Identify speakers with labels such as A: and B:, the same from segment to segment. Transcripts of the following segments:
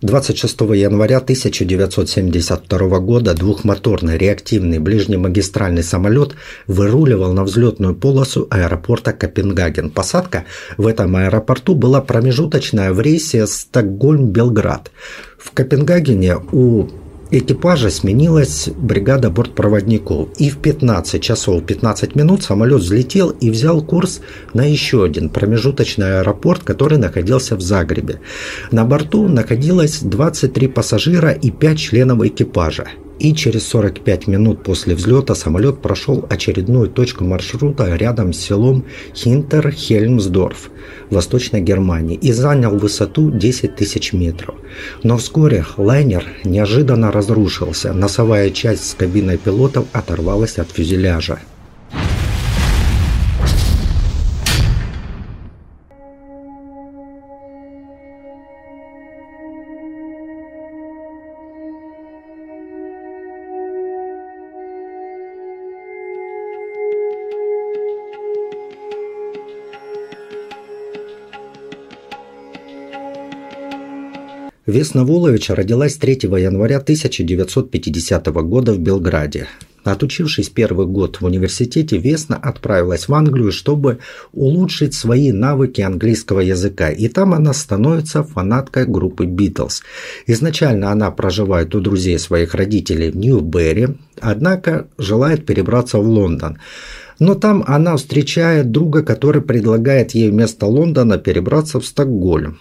A: 26 января 1972 года двухмоторный реактивный ближнемагистральный самолет выруливал на взлетную полосу аэропорта Копенгаген. Посадка в этом аэропорту была промежуточная в рейсе Стокгольм-Белград. В Копенгагене у экипажа сменилась бригада бортпроводников, и в 15 часов 15 минут самолет взлетел и взял курс на еще один промежуточный аэропорт, который находился в Загребе. На борту находилось 23 пассажира и 5 членов экипажа и через 45 минут после взлета самолет прошел очередную точку маршрута рядом с селом Хинтер-Хельмсдорф Восточной Германии и занял высоту 10 тысяч метров. Но вскоре лайнер неожиданно разрушился, носовая часть с кабиной пилотов оторвалась от фюзеляжа. Весна Воловича родилась 3 января 1950 года в Белграде. Отучившись первый год в университете, Весна отправилась в Англию, чтобы улучшить свои навыки английского языка. И там она становится фанаткой группы Битлз. Изначально она проживает у друзей своих родителей в Нью-Берри, однако желает перебраться в Лондон. Но там она встречает друга, который предлагает ей вместо Лондона перебраться в Стокгольм.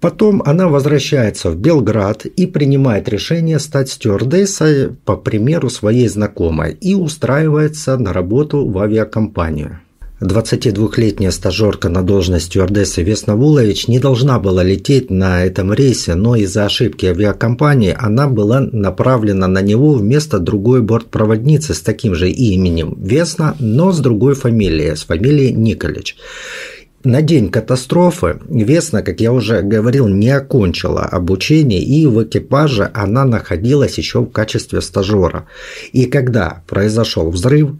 A: Потом она возвращается в Белград и принимает решение стать стюардессой по примеру своей знакомой и устраивается на работу в авиакомпанию. 22-летняя стажерка на должность стюардессы Весна Вулович не должна была лететь на этом рейсе, но из-за ошибки авиакомпании она была направлена на него вместо другой бортпроводницы с таким же именем Весна, но с другой фамилией, с фамилией Николич. На день катастрофы Весна, как я уже говорил, не окончила обучение, и в экипаже она находилась еще в качестве стажера. И когда произошел взрыв,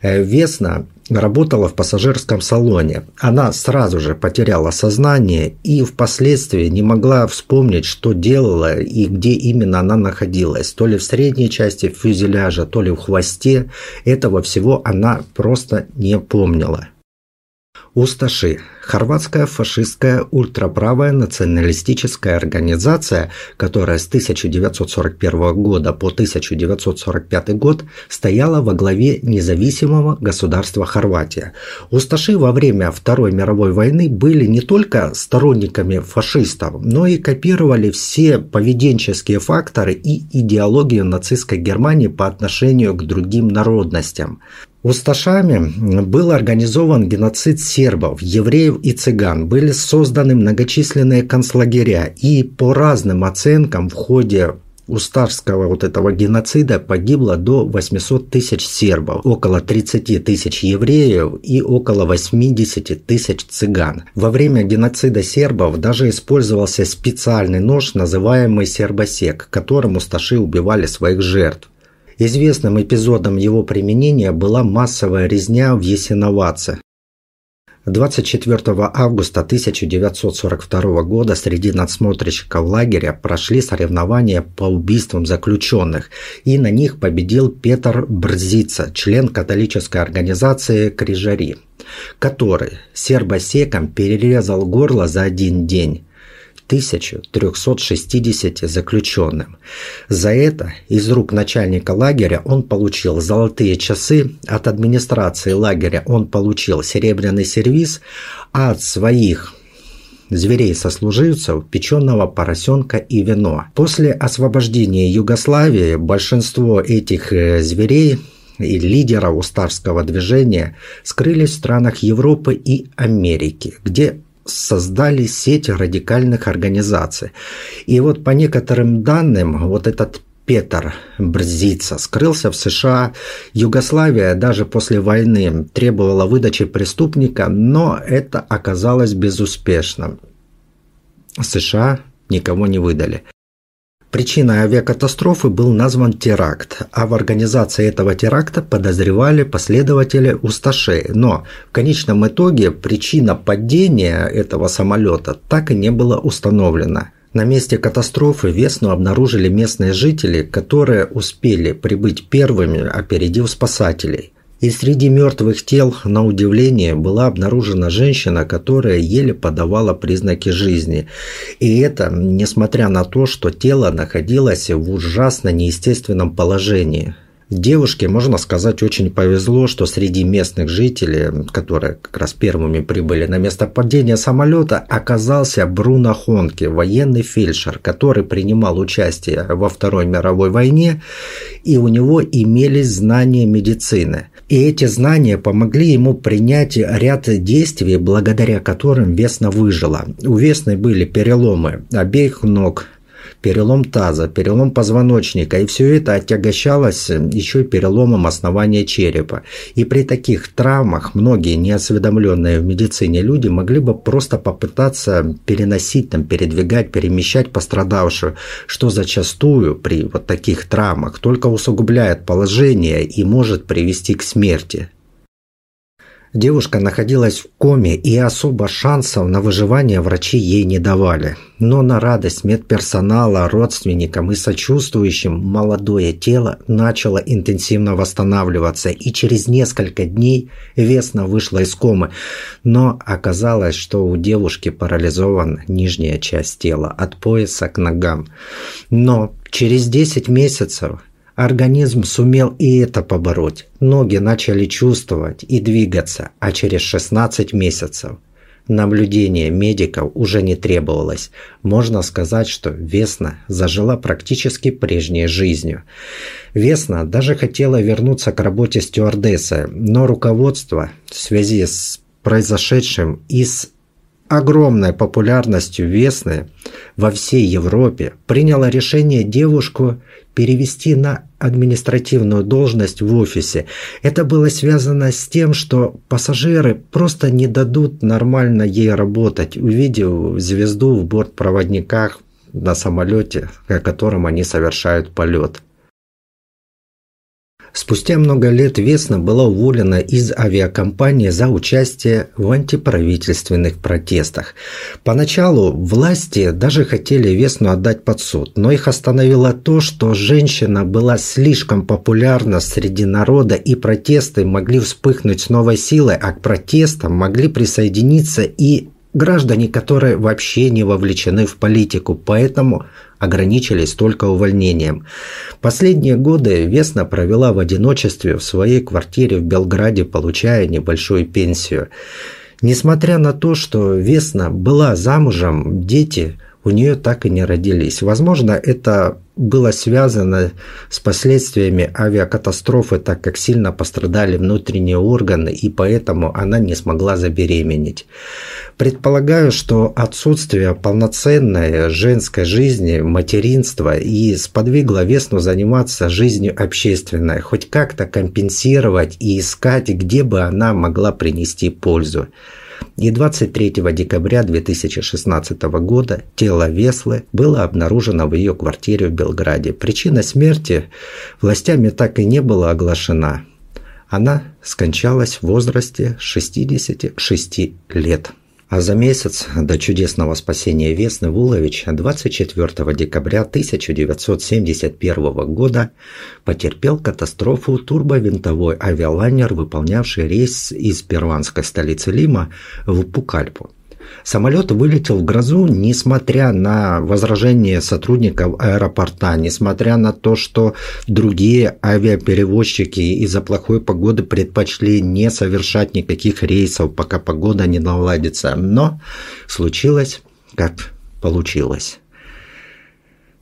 A: э, Весна работала в пассажирском салоне. Она сразу же потеряла сознание и впоследствии не могла вспомнить, что делала и где именно она находилась. То ли в средней части фюзеляжа, то ли в хвосте. Этого всего она просто не помнила. Усташи – хорватская фашистская ультраправая националистическая организация, которая с 1941 года по 1945 год стояла во главе независимого государства Хорватия. Усташи во время Второй мировой войны были не только сторонниками фашистов, но и копировали все поведенческие факторы и идеологию нацистской Германии по отношению к другим народностям. Усташами был организован геноцид сербов, евреев и цыган. Были созданы многочисленные концлагеря. И по разным оценкам в ходе Усташского вот этого геноцида погибло до 800 тысяч сербов, около 30 тысяч евреев и около 80 тысяч цыган. Во время геноцида сербов даже использовался специальный нож, называемый сербосек, которым усташи убивали своих жертв. Известным эпизодом его применения была массовая резня в Ясиноваце. 24 августа 1942 года среди надсмотрщиков лагеря прошли соревнования по убийствам заключенных, и на них победил Петр Брзица, член католической организации «Крижари», который сербосеком перерезал горло за один день. 1360 заключенным. За это из рук начальника лагеря он получил золотые часы, от администрации лагеря он получил серебряный сервиз, а от своих зверей-сослуживцев, печеного поросенка и вино. После освобождения Югославии большинство этих э, зверей и лидеров устарского движения скрылись в странах Европы и Америки, где создали сеть радикальных организаций. И вот по некоторым данным, вот этот Петр Брзица скрылся в США. Югославия даже после войны требовала выдачи преступника, но это оказалось безуспешным. США никого не выдали. Причиной авиакатастрофы был назван теракт, а в организации этого теракта подозревали последователи Усташей. Но в конечном итоге причина падения этого самолета так и не была установлена. На месте катастрофы Весну обнаружили местные жители, которые успели прибыть первыми, опередив спасателей. И среди мертвых тел, на удивление, была обнаружена женщина, которая еле подавала признаки жизни. И это несмотря на то, что тело находилось в ужасно неестественном положении. Девушке, можно сказать, очень повезло, что среди местных жителей, которые как раз первыми прибыли на место падения самолета, оказался Бруно Хонке, военный фельдшер, который принимал участие во Второй мировой войне, и у него имелись знания медицины. И эти знания помогли ему принять ряд действий, благодаря которым Весна выжила. У Весны были переломы обеих ног, перелом таза, перелом позвоночника, и все это отягощалось еще и переломом основания черепа. И при таких травмах многие неосведомленные в медицине люди могли бы просто попытаться переносить, там, передвигать, перемещать пострадавшую, что зачастую при вот таких травмах только усугубляет положение и может привести к смерти. Девушка находилась в коме, и особо шансов на выживание врачи ей не давали. Но на радость медперсонала, родственникам и сочувствующим молодое тело начало интенсивно восстанавливаться, и через несколько дней Весна вышла из комы. Но оказалось, что у девушки парализована нижняя часть тела, от пояса к ногам. Но через 10 месяцев Организм сумел и это побороть. Ноги начали чувствовать и двигаться, а через 16 месяцев наблюдение медиков уже не требовалось. Можно сказать, что Весна зажила практически прежней жизнью. Весна даже хотела вернуться к работе стюардессы, но руководство в связи с произошедшим и с огромной популярностью Весны во всей Европе приняло решение девушку перевести на административную должность в офисе. Это было связано с тем, что пассажиры просто не дадут нормально ей работать, увидев звезду в бортпроводниках на самолете, на котором они совершают полет. Спустя много лет Весна была уволена из авиакомпании за участие в антиправительственных протестах. Поначалу власти даже хотели Весну отдать под суд, но их остановило то, что женщина была слишком популярна среди народа и протесты могли вспыхнуть с новой силой, а к протестам могли присоединиться и граждане, которые вообще не вовлечены в политику, поэтому ограничились только увольнением. Последние годы Весна провела в одиночестве в своей квартире в Белграде, получая небольшую пенсию. Несмотря на то, что Весна была замужем, дети у нее так и не родились. Возможно, это было связано с последствиями авиакатастрофы, так как сильно пострадали внутренние органы, и поэтому она не смогла забеременеть. Предполагаю, что отсутствие полноценной женской жизни, материнства и сподвигло Весну заниматься жизнью общественной, хоть как-то компенсировать и искать, где бы она могла принести пользу. И 23 декабря 2016 года тело Веслы было обнаружено в ее квартире в Белграде. Причина смерти властями так и не была оглашена. Она скончалась в возрасте 66 лет. А за месяц до чудесного спасения Весны Вулович 24 декабря 1971 года потерпел катастрофу турбовинтовой авиалайнер, выполнявший рейс из перуанской столицы Лима в Пукальпу. Самолет вылетел в грозу, несмотря на возражения сотрудников аэропорта, несмотря на то, что другие авиаперевозчики из-за плохой погоды предпочли не совершать никаких рейсов, пока погода не наладится. Но случилось, как получилось.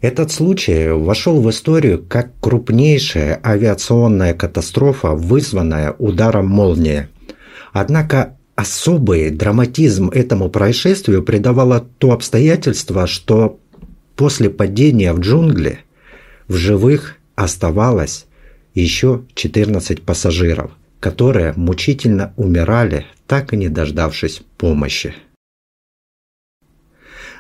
A: Этот случай вошел в историю как крупнейшая авиационная катастрофа, вызванная ударом молнии. Однако особый драматизм этому происшествию придавало то обстоятельство, что после падения в джунгли в живых оставалось еще 14 пассажиров, которые мучительно умирали, так и не дождавшись помощи.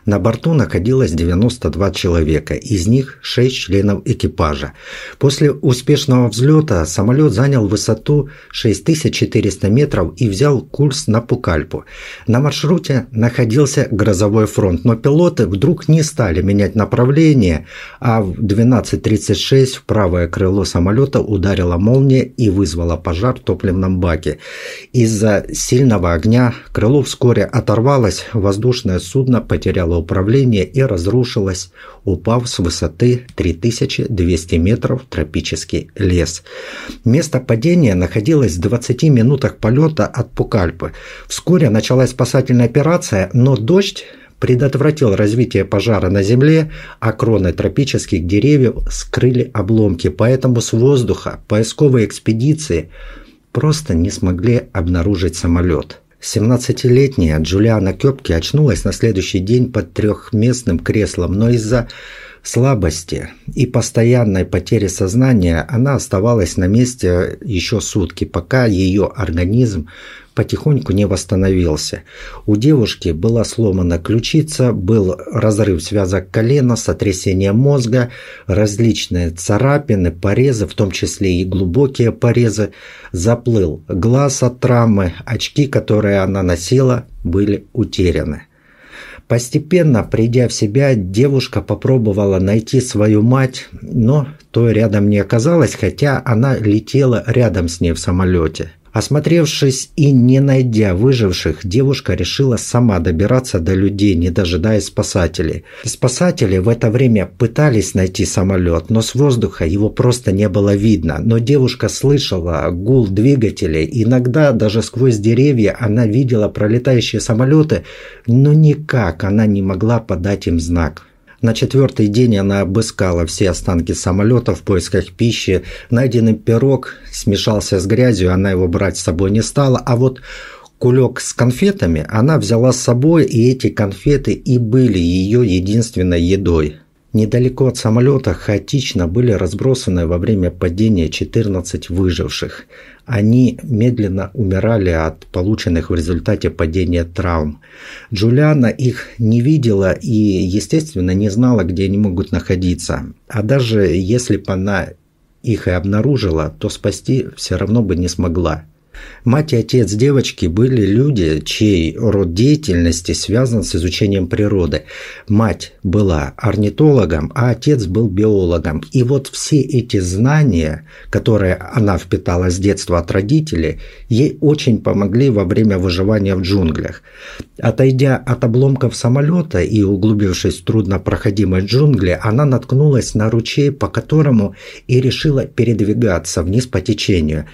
A: На борту находилось 92 человека, из них 6 членов экипажа. После успешного взлета самолет занял высоту 6400 метров и взял курс на Пукальпу. На маршруте находился грозовой фронт, но пилоты вдруг не стали менять направление, а в 12.36 в правое крыло самолета ударила молния и вызвала пожар в топливном баке. Из-за сильного огня крыло вскоре оторвалось, воздушное судно потеряло управление и разрушилось, упав с высоты 3200 метров в тропический лес. Место падения находилось в 20 минутах полета от Пукальпы. Вскоре началась спасательная операция, но дождь предотвратил развитие пожара на земле, а кроны тропических деревьев скрыли обломки, поэтому с воздуха поисковые экспедиции просто не смогли обнаружить самолет. 17-летняя Джулиана Кёпки очнулась на следующий день под трехместным креслом, но из-за слабости и постоянной потери сознания она оставалась на месте еще сутки, пока ее организм потихоньку не восстановился. У девушки была сломана ключица, был разрыв связок колена, сотрясение мозга, различные царапины, порезы, в том числе и глубокие порезы. Заплыл глаз от травмы, очки, которые она носила, были утеряны. Постепенно, придя в себя, девушка попробовала найти свою мать, но той рядом не оказалось, хотя она летела рядом с ней в самолете. Осмотревшись и не найдя выживших, девушка решила сама добираться до людей, не дожидаясь спасателей. Спасатели в это время пытались найти самолет, но с воздуха его просто не было видно. Но девушка слышала гул двигателей, иногда даже сквозь деревья она видела пролетающие самолеты, но никак она не могла подать им знак. На четвертый день она обыскала все останки самолета в поисках пищи. Найденный пирог смешался с грязью, она его брать с собой не стала. А вот кулек с конфетами она взяла с собой, и эти конфеты и были ее единственной едой. Недалеко от самолета хаотично были разбросаны во время падения 14 выживших. Они медленно умирали от полученных в результате падения травм. Джулиана их не видела и, естественно, не знала, где они могут находиться. А даже если бы она их и обнаружила, то спасти все равно бы не смогла. Мать и отец девочки были люди, чей род деятельности связан с изучением природы. Мать была орнитологом, а отец был биологом. И вот все эти знания, которые она впитала с детства от родителей, ей очень помогли во время выживания в джунглях. Отойдя от обломков самолета и углубившись в труднопроходимые джунгли, она наткнулась на ручей, по которому и решила передвигаться вниз по течению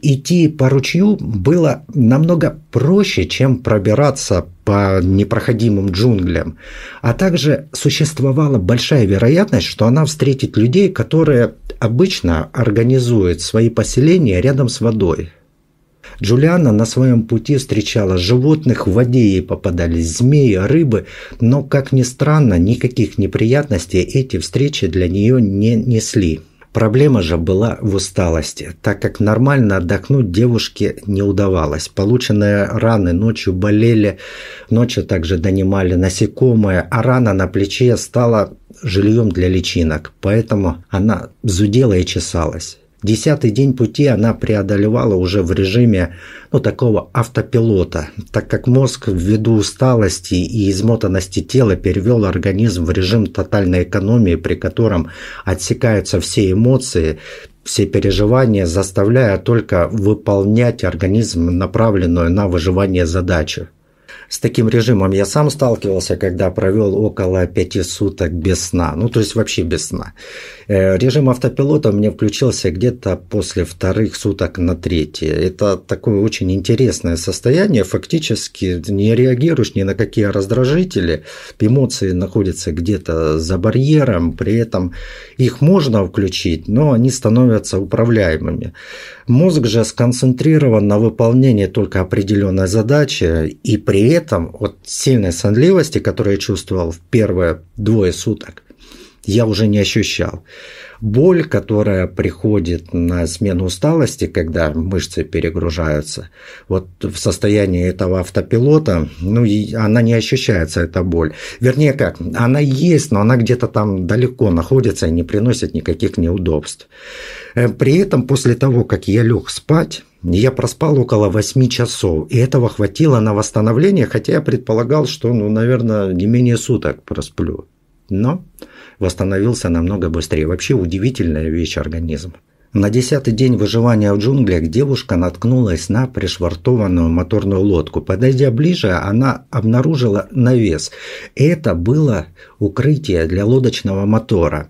A: идти по ручью было намного проще, чем пробираться по непроходимым джунглям. А также существовала большая вероятность, что она встретит людей, которые обычно организуют свои поселения рядом с водой. Джулиана на своем пути встречала животных, в воде ей попадались змеи, рыбы, но, как ни странно, никаких неприятностей эти встречи для нее не несли. Проблема же была в усталости, так как нормально отдохнуть девушке не удавалось. Полученные раны ночью болели, ночью также донимали насекомые, а рана на плече стала жильем для личинок, поэтому она зудела и чесалась. Десятый день пути она преодолевала уже в режиме ну, такого автопилота, так как мозг ввиду усталости и измотанности тела перевел организм в режим тотальной экономии, при котором отсекаются все эмоции, все переживания, заставляя только выполнять организм направленную на выживание задачу. С таким режимом я сам сталкивался, когда провел около пяти суток без сна. Ну, то есть вообще без сна. Э, режим автопилота меня включился где-то после вторых суток на третье. Это такое очень интересное состояние. Фактически не реагируешь ни на какие раздражители. Эмоции находятся где-то за барьером. При этом их можно включить, но они становятся управляемыми. Мозг же сконцентрирован на выполнении только определенной задачи, и при этом от сильной сонливости, которую я чувствовал в первые двое суток, я уже не ощущал. Боль, которая приходит на смену усталости, когда мышцы перегружаются, вот в состоянии этого автопилота, ну, она не ощущается, эта боль. Вернее, как, она есть, но она где-то там далеко находится и не приносит никаких неудобств. Э, при этом, после того, как я лег спать, я проспал около 8 часов, и этого хватило на восстановление, хотя я предполагал, что, ну, наверное, не менее суток просплю. Но восстановился намного быстрее. Вообще удивительная вещь организм. На десятый день выживания в джунглях девушка наткнулась на пришвартованную моторную лодку. Подойдя ближе, она обнаружила навес. Это было укрытие для лодочного мотора.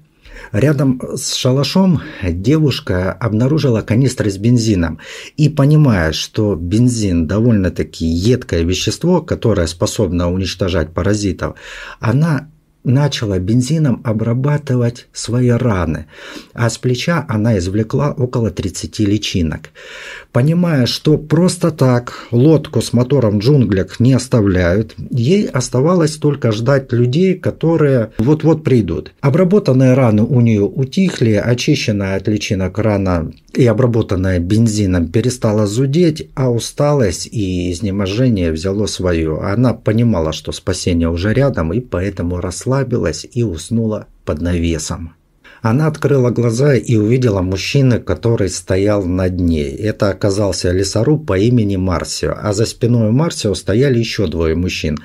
A: Рядом с шалашом девушка обнаружила канистры с бензином и, понимая, что бензин довольно-таки едкое вещество, которое способно уничтожать паразитов, она начала бензином обрабатывать свои раны, а с плеча она извлекла около 30 личинок. Понимая, что просто так лодку с мотором в не оставляют, ей оставалось только ждать людей, которые вот-вот придут. Обработанные раны у нее утихли, очищенная от личинок рана и обработанная бензином перестала зудеть, а усталость и изнеможение взяло свое. Она понимала, что спасение уже рядом, и поэтому расслабилась и уснула под навесом. Она открыла глаза и увидела мужчину, который стоял над ней. Это оказался лесоруб по имени Марсио, а за спиной Марсио стояли еще двое мужчин.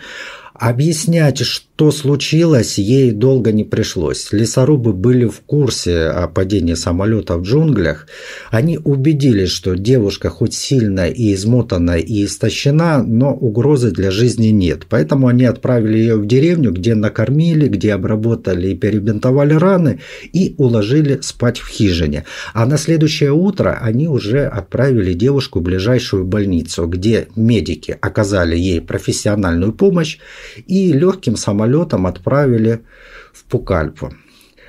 A: Объяснять, что случилось, ей долго не пришлось. Лесорубы были в курсе о падении самолета в джунглях. Они убедились, что девушка хоть сильно и измотана и истощена, но угрозы для жизни нет. Поэтому они отправили ее в деревню, где накормили, где обработали и перебинтовали раны и уложили спать в хижине. А на следующее утро они уже отправили девушку в ближайшую больницу, где медики оказали ей профессиональную помощь и легким самолетом отправили в Пукальпу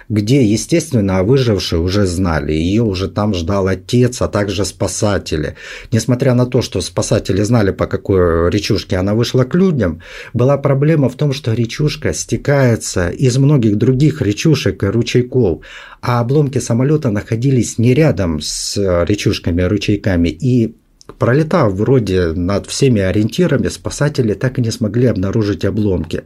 A: где, естественно, выжившие уже знали. Ее уже там ждал отец, а также спасатели. Несмотря на то, что спасатели знали, по какой речушке она вышла к людям, была проблема в том, что речушка стекается из многих других речушек и ручейков, а обломки самолета находились не рядом с речушками и ручейками, и Пролетав вроде над всеми ориентирами, спасатели так и не смогли обнаружить обломки.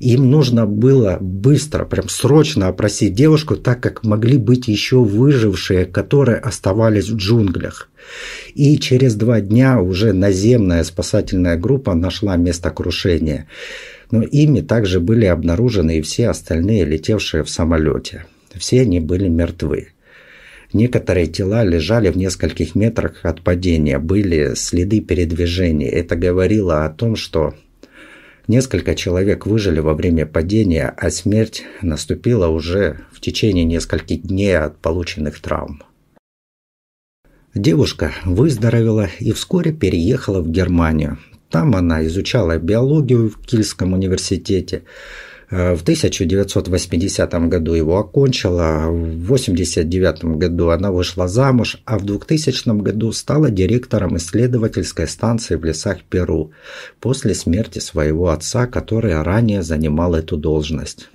A: Им нужно было быстро, прям срочно опросить девушку, так как могли быть еще выжившие, которые оставались в джунглях. И через два дня уже наземная спасательная группа нашла место крушения. Но ими также были обнаружены и все остальные, летевшие в самолете. Все они были мертвы. Некоторые тела лежали в нескольких метрах от падения, были следы передвижения. Это говорило о том, что несколько человек выжили во время падения, а смерть наступила уже в течение нескольких дней от полученных травм. Девушка выздоровела и вскоре переехала в Германию. Там она изучала биологию в Кильском университете, в 1980 году его окончила, в 1989 году она вышла замуж, а в 2000 году стала директором исследовательской станции в лесах Перу после смерти своего отца, который ранее занимал эту должность.